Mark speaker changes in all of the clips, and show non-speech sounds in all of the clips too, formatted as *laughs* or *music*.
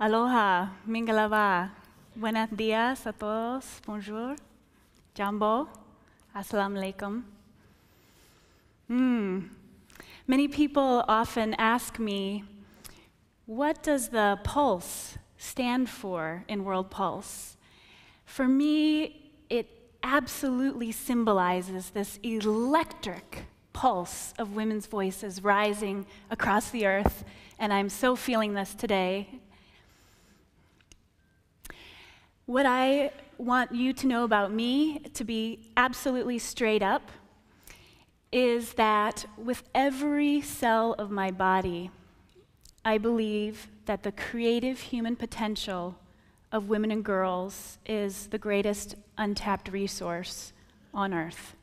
Speaker 1: Aloha, mingalava. Buenos días a todos. Bonjour. Jambo. Assalamu alaikum. Mm. Many people often ask me, what does the pulse stand for in World Pulse? For me, it absolutely symbolizes this electric pulse of women's voices rising across the earth, and I'm so feeling this today. What I want you to know about me, to be absolutely straight up, is that with every cell of my body, I believe that the creative human potential of women and girls is the greatest untapped resource on earth.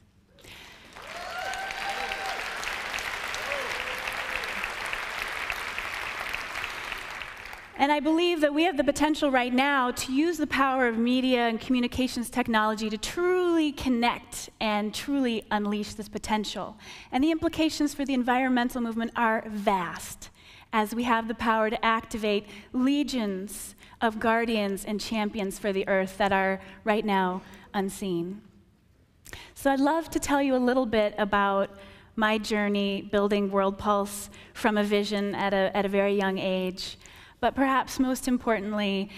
Speaker 1: And I believe that we have the potential right now to use the power of media and communications technology to truly connect and truly unleash this potential. And the implications for the environmental movement are vast as we have the power to activate legions of guardians and champions for the earth that are right now unseen. So I'd love to tell you a little bit about my journey building World Pulse from a vision at a, at a very young age. But perhaps most importantly,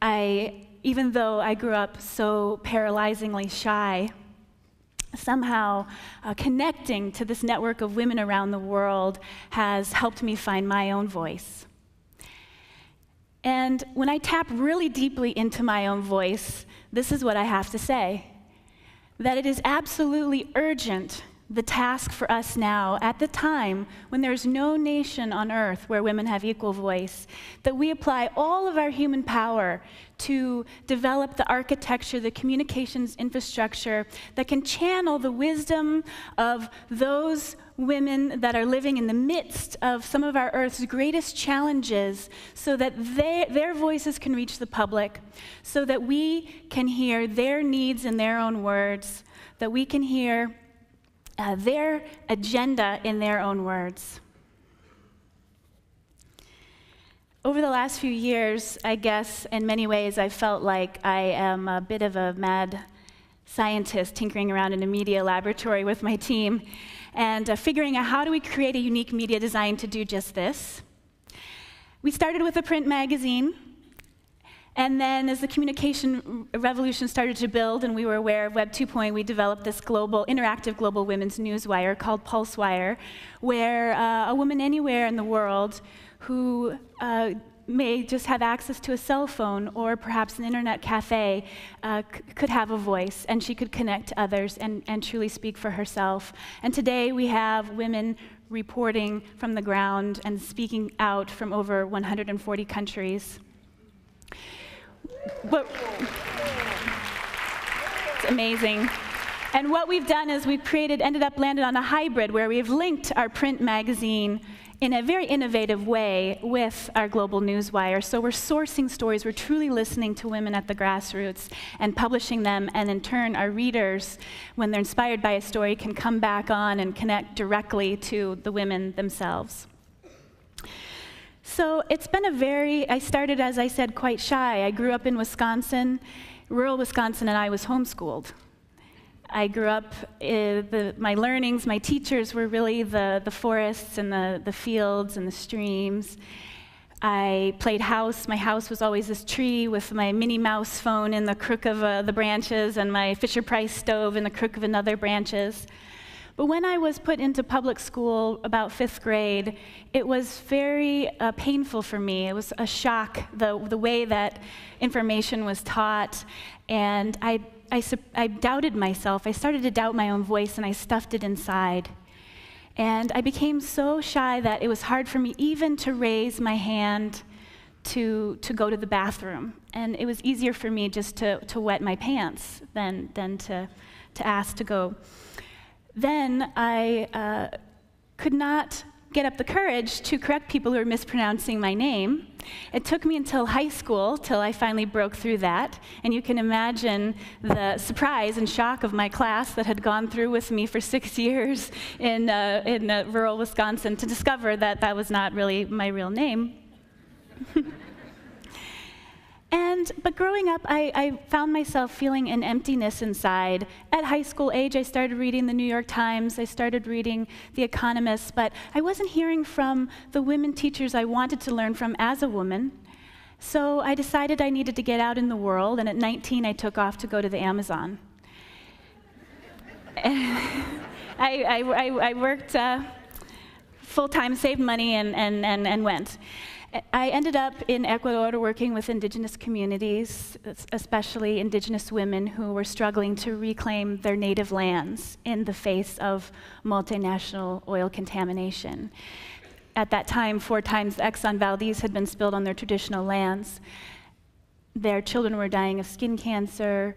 Speaker 1: I, even though I grew up so paralyzingly shy, somehow uh, connecting to this network of women around the world has helped me find my own voice. And when I tap really deeply into my own voice, this is what I have to say that it is absolutely urgent the task for us now, at the time when there's no nation on earth where women have equal voice, that we apply all of our human power to develop the architecture, the communications infrastructure that can channel the wisdom of those women that are living in the midst of some of our Earth's greatest challenges so that they, their voices can reach the public, so that we can hear their needs in their own words, that we can hear uh, their agenda in their own words. Over the last few years, I guess in many ways I felt like I am a bit of a mad scientist tinkering around in a media laboratory with my team and uh, figuring out how do we create a unique media design to do just this. We started with a print magazine and then, as the communication revolution started to build and we were aware of Web 2.0, we developed this global, interactive global women's newswire called PulseWire, where uh, a woman anywhere in the world who uh, may just have access to a cell phone or perhaps an internet cafe uh, c- could have a voice and she could connect to others and, and truly speak for herself. And today we have women reporting from the ground and speaking out from over 140 countries. It's amazing. And what we've done is we've created, ended up landed on a hybrid where we've linked our print magazine in a very innovative way with our global newswire. So we're sourcing stories, we're truly listening to women at the grassroots and publishing them, and in turn, our readers, when they're inspired by a story, can come back on and connect directly to the women themselves. So it's been a very, I started, as I said, quite shy. I grew up in Wisconsin, rural Wisconsin, and I was homeschooled. I grew up, uh, the, my learnings, my teachers were really the, the forests and the, the fields and the streams. I played house. My house was always this tree with my Minnie Mouse phone in the crook of uh, the branches and my Fisher Price stove in the crook of another branches. But when I was put into public school about fifth grade, it was very uh, painful for me. It was a shock, the, the way that information was taught. And I, I, I doubted myself. I started to doubt my own voice, and I stuffed it inside. And I became so shy that it was hard for me even to raise my hand to, to go to the bathroom. And it was easier for me just to, to wet my pants than, than to, to ask to go. Then I uh, could not get up the courage to correct people who were mispronouncing my name. It took me until high school till I finally broke through that. And you can imagine the surprise and shock of my class that had gone through with me for six *laughs* years in, uh, in uh, rural Wisconsin to discover that that was not really my real name. *laughs* And, but growing up, I, I, found myself feeling an emptiness inside. At high school age, I started reading the New York Times, I started reading The Economist, but I wasn't hearing from the women teachers I wanted to learn from as a woman. So I decided I needed to get out in the world, and at 19, I took off to go to the Amazon. *laughs* I, I, I, worked uh, full time, saved money, and, and, and, and went. I ended up in Ecuador working with indigenous communities, especially indigenous women who were struggling to reclaim their native lands in the face of multinational oil contamination. At that time, four times Exxon Valdez had been spilled on their traditional lands. Their children were dying of skin cancer,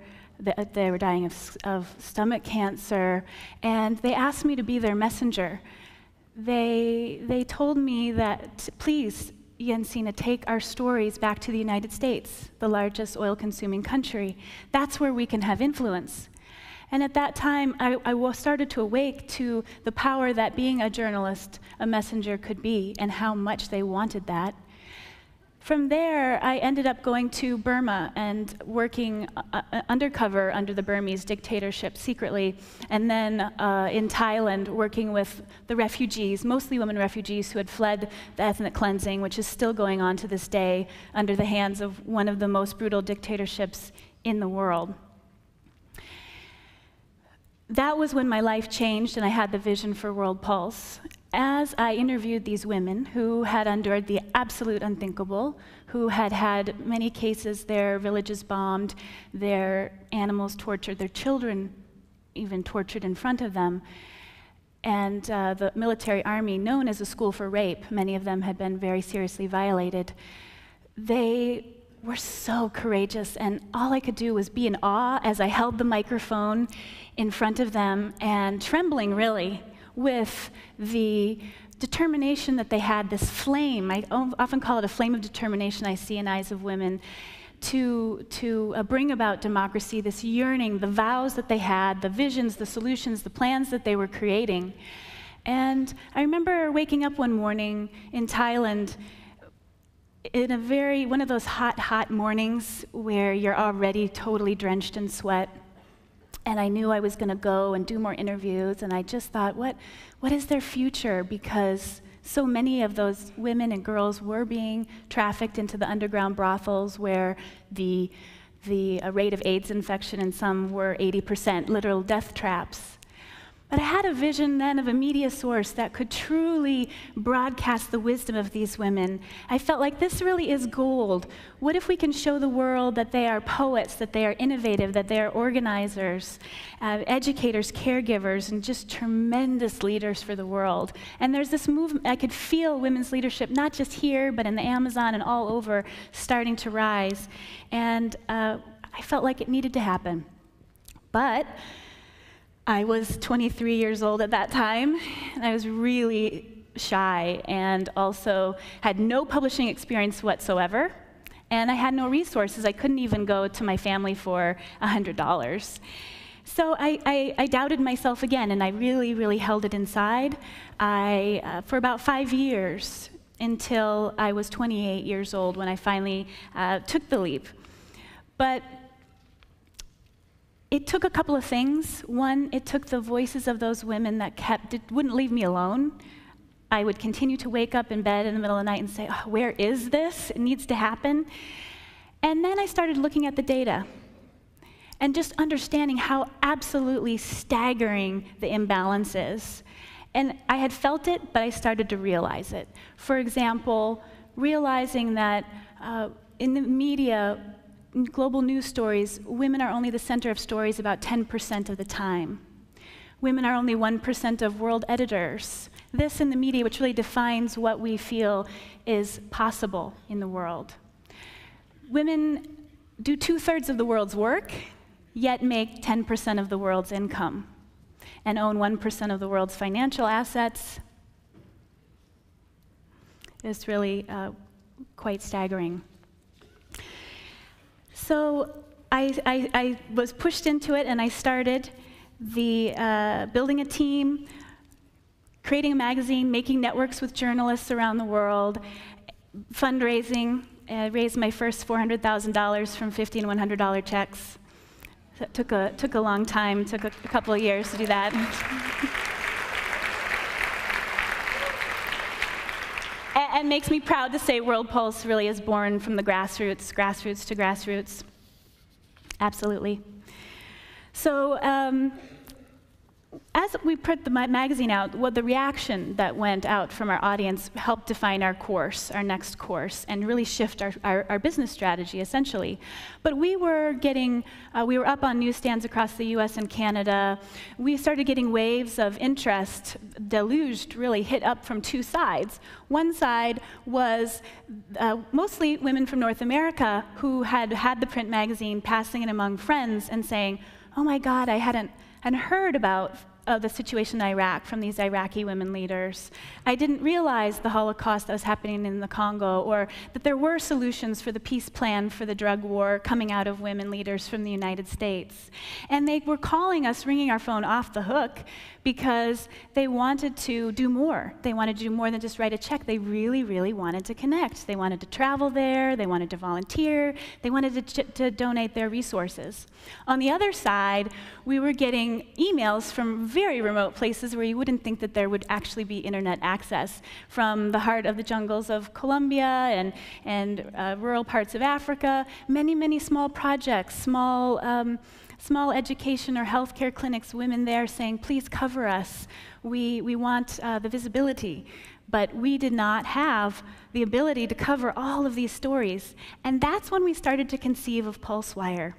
Speaker 1: uh, they were dying of, of stomach cancer, and they asked me to be their messenger. They, they told me that, please, Jensine, take our stories back to the United States, the largest oil consuming country. That's where we can have influence. And at that time, I, I, started to awake to the power that being a journalist, a messenger could be, and how much they wanted that. From there, I ended up going to Burma and working uh, uh, undercover under the Burmese dictatorship secretly, and then uh, in Thailand, working with the refugees, mostly women refugees who had fled the ethnic cleansing, which is still going on to this day under the hands of one of the most brutal dictatorships in the world. That was when my life changed and I had the vision for World Pulse as I interviewed these women who had endured the absolute unthinkable, who had had many cases their villages bombed, their animals tortured, their children even tortured in front of them, and uh, the military army, known as a school for rape, many of them had been very seriously violated. They were so courageous, and all I could do was be in awe as I held the microphone in front of them and trembling, really with the determination that they had, this flame. I often call it a flame of determination I see in eyes of women to, to uh, bring about democracy, this yearning, the vows that they had, the visions, the solutions, the plans that they were creating. And I remember waking up one morning in Thailand in a very, one of those hot, hot mornings where you're already totally drenched in sweat and I knew I was going to go and do more interviews, and I just thought, what, what is their future? Because so many of those women and girls were being trafficked into the underground brothels where the, the uh, rate of AIDS infection in some were 80%, literal death traps. But I had a vision then of a media source that could truly broadcast the wisdom of these women. I felt like this really is gold. What if we can show the world that they are poets, that they are innovative, that they are organizers, uh, educators, caregivers, and just tremendous leaders for the world? And there's this movement, I could feel women's leadership, not just here, but in the Amazon and all over, starting to rise. And uh, I felt like it needed to happen. But I was 23 years old at that time, and I was really shy and also had no publishing experience whatsoever. And I had no resources. I couldn't even go to my family for $100. So I, I, I, doubted myself again, and I really, really held it inside. I, uh, for about five years, until I was 28 years old when I finally uh, took the leap. But it took a couple of things. One, it took the voices of those women that kept, it wouldn't leave me alone. I would continue to wake up in bed in the middle of the night and say, oh, Where is this? It needs to happen. And then I started looking at the data and just understanding how absolutely staggering the imbalance is. And I had felt it, but I started to realize it. For example, realizing that uh, in the media, global news stories, women are only the center of stories about 10% of the time. Women are only 1% of world editors. This in the media, which really defines what we feel is possible in the world. Women do two thirds of the world's work, yet make 10% of the world's income, and own 1% of the world's financial assets. It's really uh, quite staggering. So I, I, I, was pushed into it and I started the uh, building a team, creating a magazine, making networks with journalists around the world, fundraising, I raised my first $400,000 from 50 and $100 checks. So it took a, took a long time, took a, a couple of years to do that. *laughs* and, makes me proud to say World Pulse really is born from the grassroots, grassroots to grassroots. Absolutely. So, um, as we put the magazine out, the reaction that went out from our audience helped define our course, our next course, and really shift our, our, our business strategy, essentially. But we were getting, uh, we were up on newsstands across the US and Canada. We started getting waves of interest, deluged, really hit up from two sides. One side was uh, mostly women from North America who had had the print magazine, passing it among friends, and saying, Oh my God, I hadn't and heard about of the situation in Iraq from these Iraqi women leaders. I didn't realize the Holocaust that was happening in the Congo, or that there were solutions for the peace plan for the drug war coming out of women leaders from the United States. And they were calling us, ringing our phone off the hook, because they wanted to do more. They wanted to do more than just write a check. They really, really wanted to connect. They wanted to travel there, they wanted to volunteer, they wanted to, to donate their resources. On the other side, we were getting emails from very remote places where you wouldn't think that there would actually be internet access, from the heart of the jungles of Colombia and, and uh, rural parts of Africa, many, many small projects, small. Um, small education or healthcare clinics, women there saying, please cover us. We, we want uh, the visibility. But we did not have the ability to cover all of these stories. And that's when we started to conceive of PulseWire.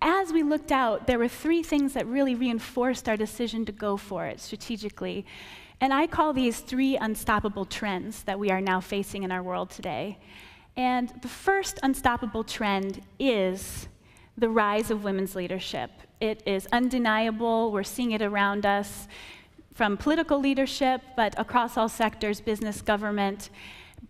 Speaker 1: As we looked out, there were three things that really reinforced our decision to go for it strategically. And I call these three unstoppable trends that we are now facing in our world today. And the first unstoppable trend is the rise of women's leadership. It is undeniable. We're seeing it around us from political leadership, but across all sectors business, government,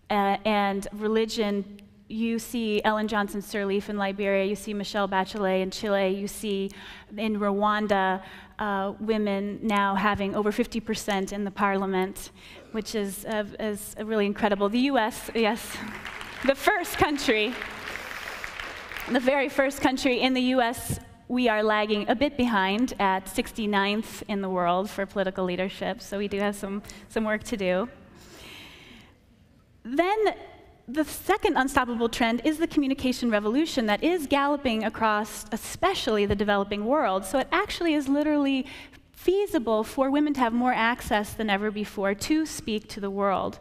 Speaker 1: uh, and religion. You see Ellen Johnson Sirleaf in Liberia, you see Michelle Bachelet in Chile, you see in Rwanda uh, women now having over 50% in the parliament, which is, uh, is really incredible. The US, yes, *laughs* the first country the very first country in the US, we are lagging a bit behind at 69th in the world for political leadership, so we do have some, some work to do. Then the second unstoppable trend is the communication revolution that is galloping across, especially the developing world. So it actually is literally feasible for women to have more access than ever before to speak to the world.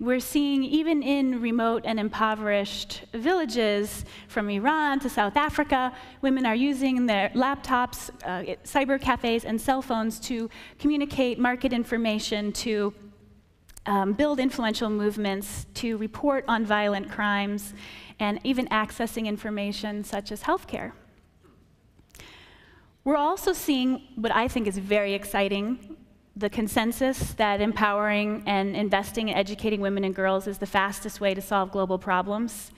Speaker 1: We're seeing, even in remote and impoverished villages, from Iran to South Africa, women are using their laptops, uh, cyber cafes, and cell phones to communicate market information, to um, build influential movements, to report on violent crimes, and even accessing information such as healthcare. We're also seeing what I think is very exciting the consensus that empowering and investing in educating women and girls is the fastest way to solve global problems.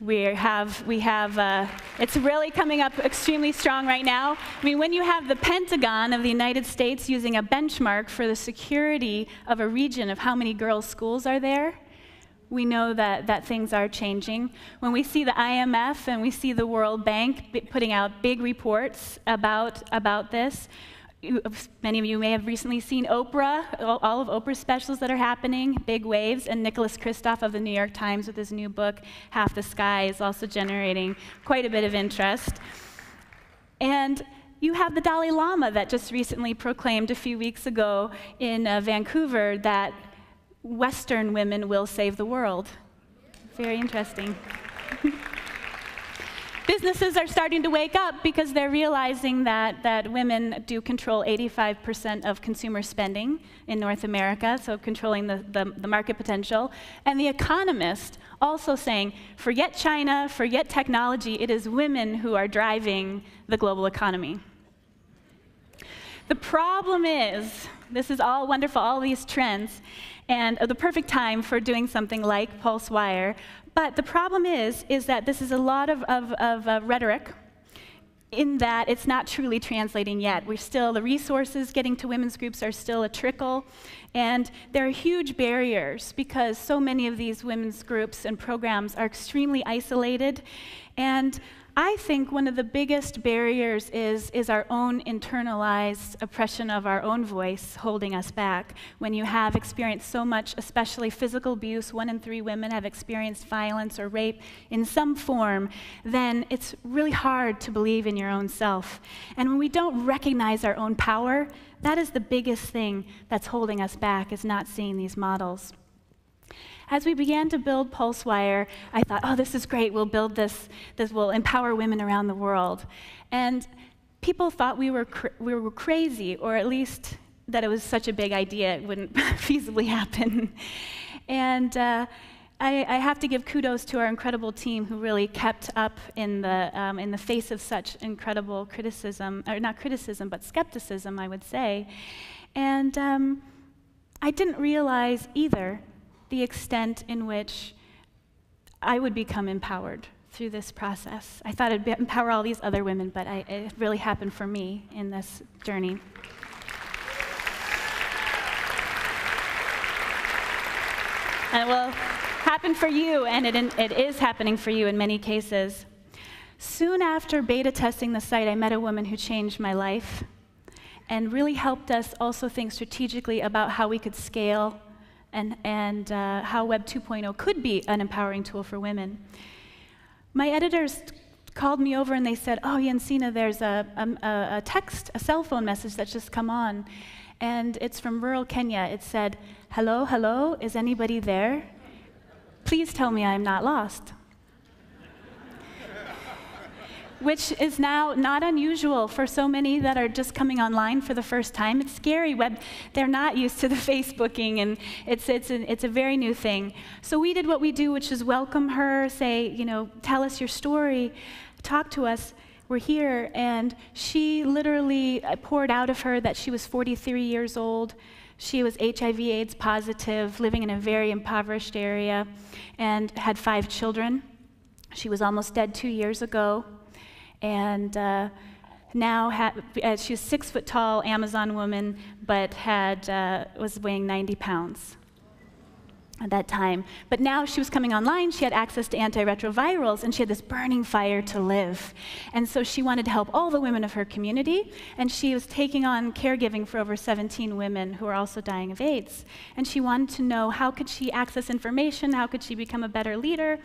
Speaker 1: We have, we have uh, it's really coming up extremely strong right now. I mean, when you have the Pentagon of the United States using a benchmark for the security of a region of how many girls' schools are there, we know that, that things are changing. When we see the IMF and we see the World Bank putting out big reports about, about this, many of you may have recently seen Oprah, all of Oprah's specials that are happening, Big Waves, and Nicholas Kristof of the New York Times with his new book, Half the Sky, is also generating quite a bit of interest. And you have the Dalai Lama that just recently proclaimed a few weeks ago in uh, Vancouver that Western women will save the world. Very interesting. *laughs* businesses are starting to wake up because they're realizing that, that women do control 85% of consumer spending in North America, so controlling the, the, the, market potential. And The Economist also saying, forget China, forget technology, it is women who are driving the global economy. The problem is, this is all wonderful, all these trends, and the perfect time for doing something like PulseWire, but the problem is, is that this is a lot of, of, of uh, rhetoric in that it's not truly translating yet. We're still, the resources getting to women's groups are still a trickle. And there are huge barriers because so many of these women's groups and programs are extremely isolated. And I think one of the biggest barriers is, is our own internalized oppression of our own voice holding us back. When you have experienced so much, especially physical abuse, one in three women have experienced violence or rape in some form, then it's really hard to believe in your own self. And when we don't recognize our own power, that is the biggest thing that's holding us back, is not seeing these models. As we began to build PulseWire, I thought, oh, this is great. We'll build this, this will empower women around the world. And people thought we were, we were crazy, or at least that it was such a big idea, it wouldn't *laughs* feasibly happen. and uh, I, I, have to give kudos to our incredible team who really kept up in the, um, in the face of such incredible criticism, or not criticism, but skepticism, I would say. And um, I didn't realize either the extent in which I would become empowered through this process. I thought it'd empower all these other women, but I, it really happened for me in this journey. Uh, and it will happen for you, and it, it is happening for you in many cases. Soon after beta testing the site, I met a woman who changed my life and really helped us also think strategically about how we could scale and, and uh, how Web 2.0 could be an empowering tool for women. My editors called me over and they said, Oh, Jensine, there's a, a, a text, a cell phone message that's just come on. And it's from rural Kenya. It said, Hello, hello, is anybody there? Please tell me I'm not lost which is now not unusual for so many that are just coming online for the first time. It's scary. Web, they're not used to the *laughs* Facebooking, and it's, it's, a, it's a very new thing. So we did what we do, which is welcome her, say, you know, tell us your story, talk to us. We're here. And she literally uh, poured out of her that she was 43 years old. She was HIV AIDS positive, living in a very impoverished area, and had five children. She was almost dead two years ago and uh, now uh, she's six foot tall Amazon woman, but had uh, was weighing 90 pounds at that time. But now she was coming online, she had access to antiretrovirals, and she had this burning fire to live. And so she wanted to help all the women of her community, and she was taking on caregiving for over 17 women who are also dying of AIDS. And she wanted to know how could she access information, how could she become a better leader.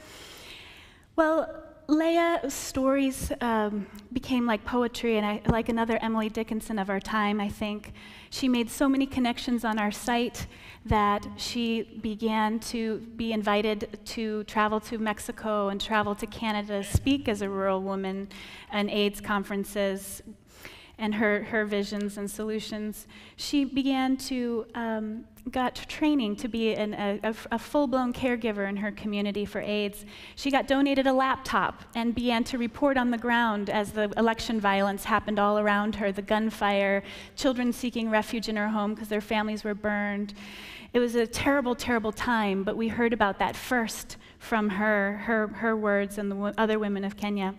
Speaker 1: Well, Leah's stories um, became like poetry, and I, like another Emily Dickinson of our time, I think. She made so many connections on our site that she began to be invited to travel to Mexico and travel to Canada, speak as a rural woman at AIDS conferences, and her, her visions and solutions. She began to um, got training to be an, a, a, full-blown caregiver in her community for AIDS. She got donated a laptop and began to report on the ground as the election violence happened all around her, the gunfire, children seeking refuge in her home because their families were burned. It was a terrible, terrible time, but we heard about that first from her, her, her words and the other women of Kenya.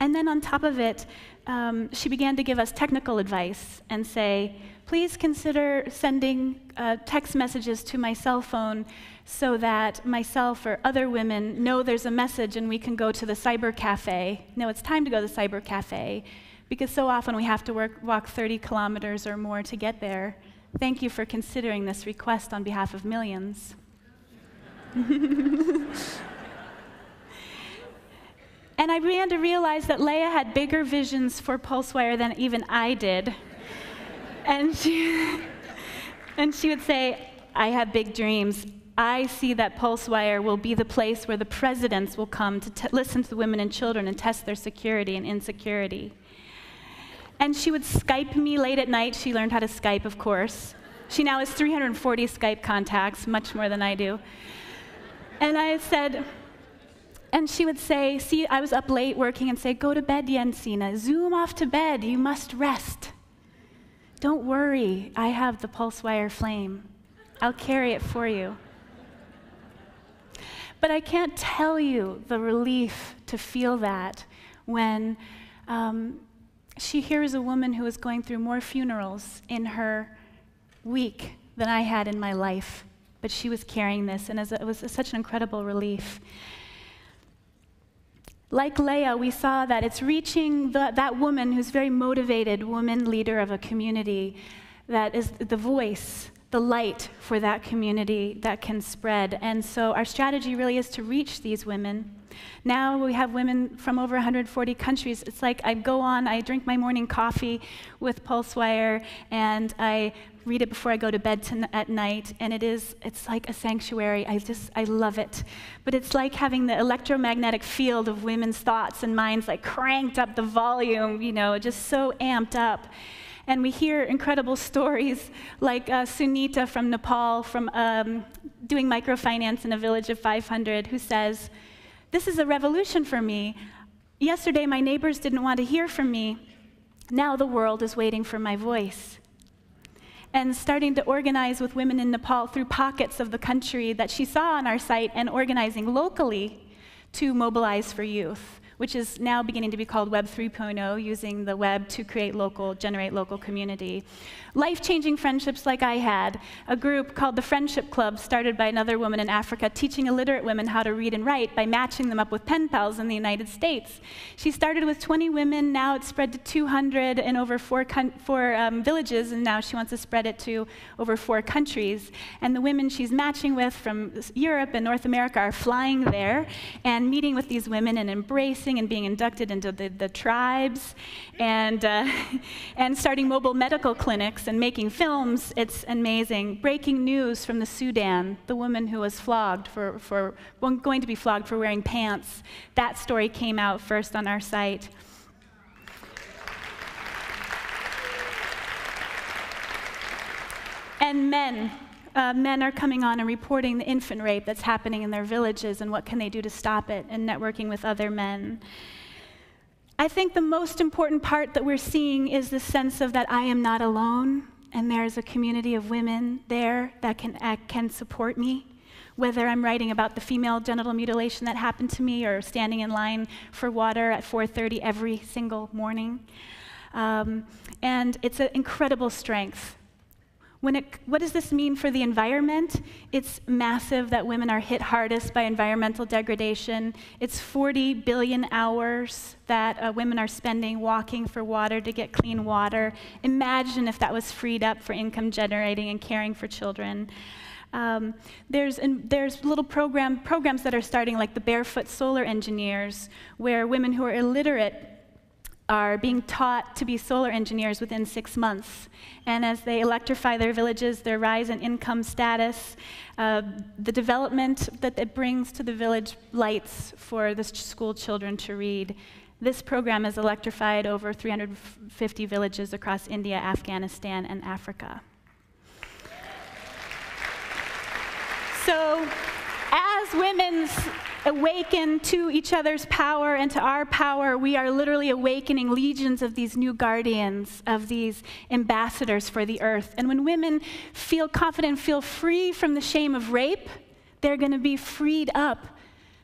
Speaker 1: And then on top of it, um, she began to give us technical advice and say, please consider sending uh, text messages to my cell phone so that myself or other women know there's a message and we can go to the cyber cafe. No, it's time to go to the cyber cafe because so often we have to work, walk 30 kilometers or more to get there. Thank you for considering this request on behalf of millions. *laughs* and I began to realize that Leah had bigger visions for PulseWire than even I did and she, *laughs* and she would say, I have big dreams. I see that PulseWire will be the place where the presidents will come to t- listen to the women and children and test their security and insecurity. And she would Skype me late at night. She learned how to Skype, of course. She now has 340 Skype contacts, much more than I do. And I said, and she would say, See, I was up late working and say, Go to bed, Jensine. Zoom off to bed. You must rest. Don't worry, I have the PulseWire flame. I'll carry it for you. But I can't tell you the relief to feel that when Um, she hears a woman who is going through more funerals in her week than I had in my life, but she was carrying this, and it was such an incredible relief. Like Leah, we saw that it's reaching the, that woman who's very motivated, woman leader of a community, that is the voice, the light for that community that can spread. And so our strategy really is to reach these women. Now we have women from over 140 countries. It's like I go on, I drink my morning coffee with PulseWire, and I read it before I go to bed to, at night, and it is, it's like a sanctuary. I just, I love it. But it's like having the electromagnetic field of women's thoughts and minds like cranked up the volume, you know, just so amped up. And we hear incredible *laughs* stories like uh, Sunita from Nepal, from um, doing microfinance in a village of 500, who says, This is a revolution for me. Yesterday, my neighbors didn't want to hear from me. Now the world is waiting for my voice. And starting to organize with women in Nepal through pockets of the country that she saw on our site and organizing locally to mobilize for youth which is now beginning to be called Web 3.0, using the web to create local, generate local community. Life changing friendships like I had, a group called the Friendship Club, started by another woman in Africa, teaching illiterate women how to read and write by matching them up with pen pals in the United States. She started with 20 women, now it's spread to 200 in over four, four um, villages, and now she wants to spread it to over four countries. And the women she's matching with from Europe and North America are flying there and meeting with these women and embracing and being inducted into the, the tribes and, uh, *laughs* and starting mobile medical clinics and making films. It's amazing. Breaking news from the Sudan, the woman who was flogged for, for going to be flogged for wearing pants. That story came out first on our site. And men, uh, men are coming on and reporting the infant rape that's happening in their villages and what can they do to stop it and networking with other men. I think the most important part that we're seeing is the sense of that I am not alone and there's a community of women there that can, can support me whether I'm writing about the female genital mutilation that happened to me or standing in line for water at 4:30 every single morning. Um, and it's an incredible strength it, what does this mean for the environment? It's massive that women are hit hardest by environmental degradation. It's 40 billion hours that uh, women are spending walking for water to get clean water. Imagine if that was freed up for income generating and caring for children. Um, there's, there's little program, programs that are starting, like the Barefoot Solar Engineers, where women who are illiterate are being taught to be solar engineers within six months. And as they electrify their villages, their rise in income status, uh, the development that it brings to the village lights for the school children to read. This program has electrified over 350 villages across India, Afghanistan, and Africa. So, as women awaken to each other's power and to our power, we are literally awakening legions of these new guardians, of these ambassadors for the earth. And when women feel confident, feel free from the shame of rape, they're going to be freed up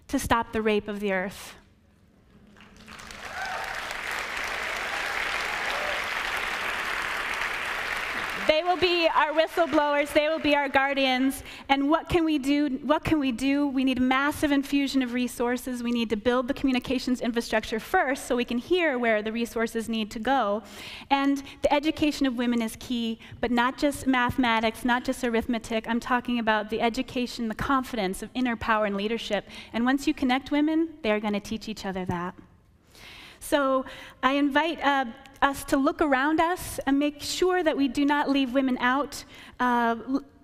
Speaker 1: to stop the rape of the earth. They will be our whistleblowers, they will be our guardians. And what can we do? What can we do? We need a massive infusion of resources. We need to build the communications infrastructure first so we can hear where the resources need to go. And the education of women is key, but not just mathematics, not just arithmetic. I'm talking about the education, the confidence of inner power and leadership. And once you connect women, they're going to teach each other that. So I invite uh, us to look around us and make sure that we do not leave women out. Uh,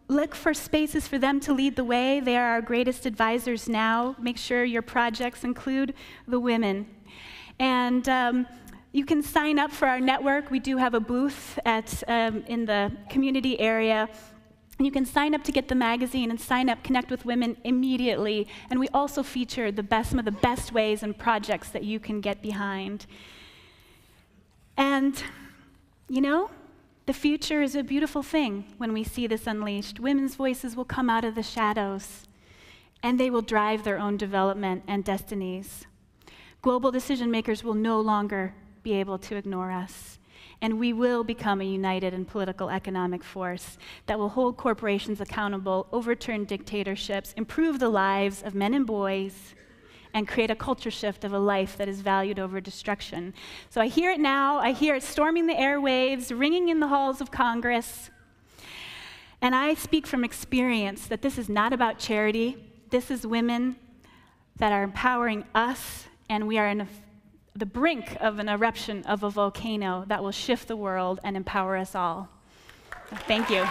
Speaker 1: look for spaces for them to lead the way. They are our greatest advisors now. Make sure your projects include the women. And um, you can sign up for our network. We do have a booth at, um, in the community area. And you can sign up to get the magazine and sign up, connect with women immediately. And we also feature the best, some of the best ways and projects that you can get behind. And, you know, the future is a beautiful thing when we see this unleashed. Women's voices will come out of the shadows, and they will drive their own development and destinies. Global decision makers will no longer be able to ignore us. And we will become a united and political economic force that will hold corporations accountable, overturn dictatorships, improve the lives of men and boys, and create a culture shift of a life that is valued over destruction. So I hear it now. I hear it storming the airwaves, ringing in the halls of Congress. And I speak from experience that this is not about charity. This is women that are empowering us, and we are in a, the brink of an eruption of a volcano that will shift the world and empower us all. Thank you.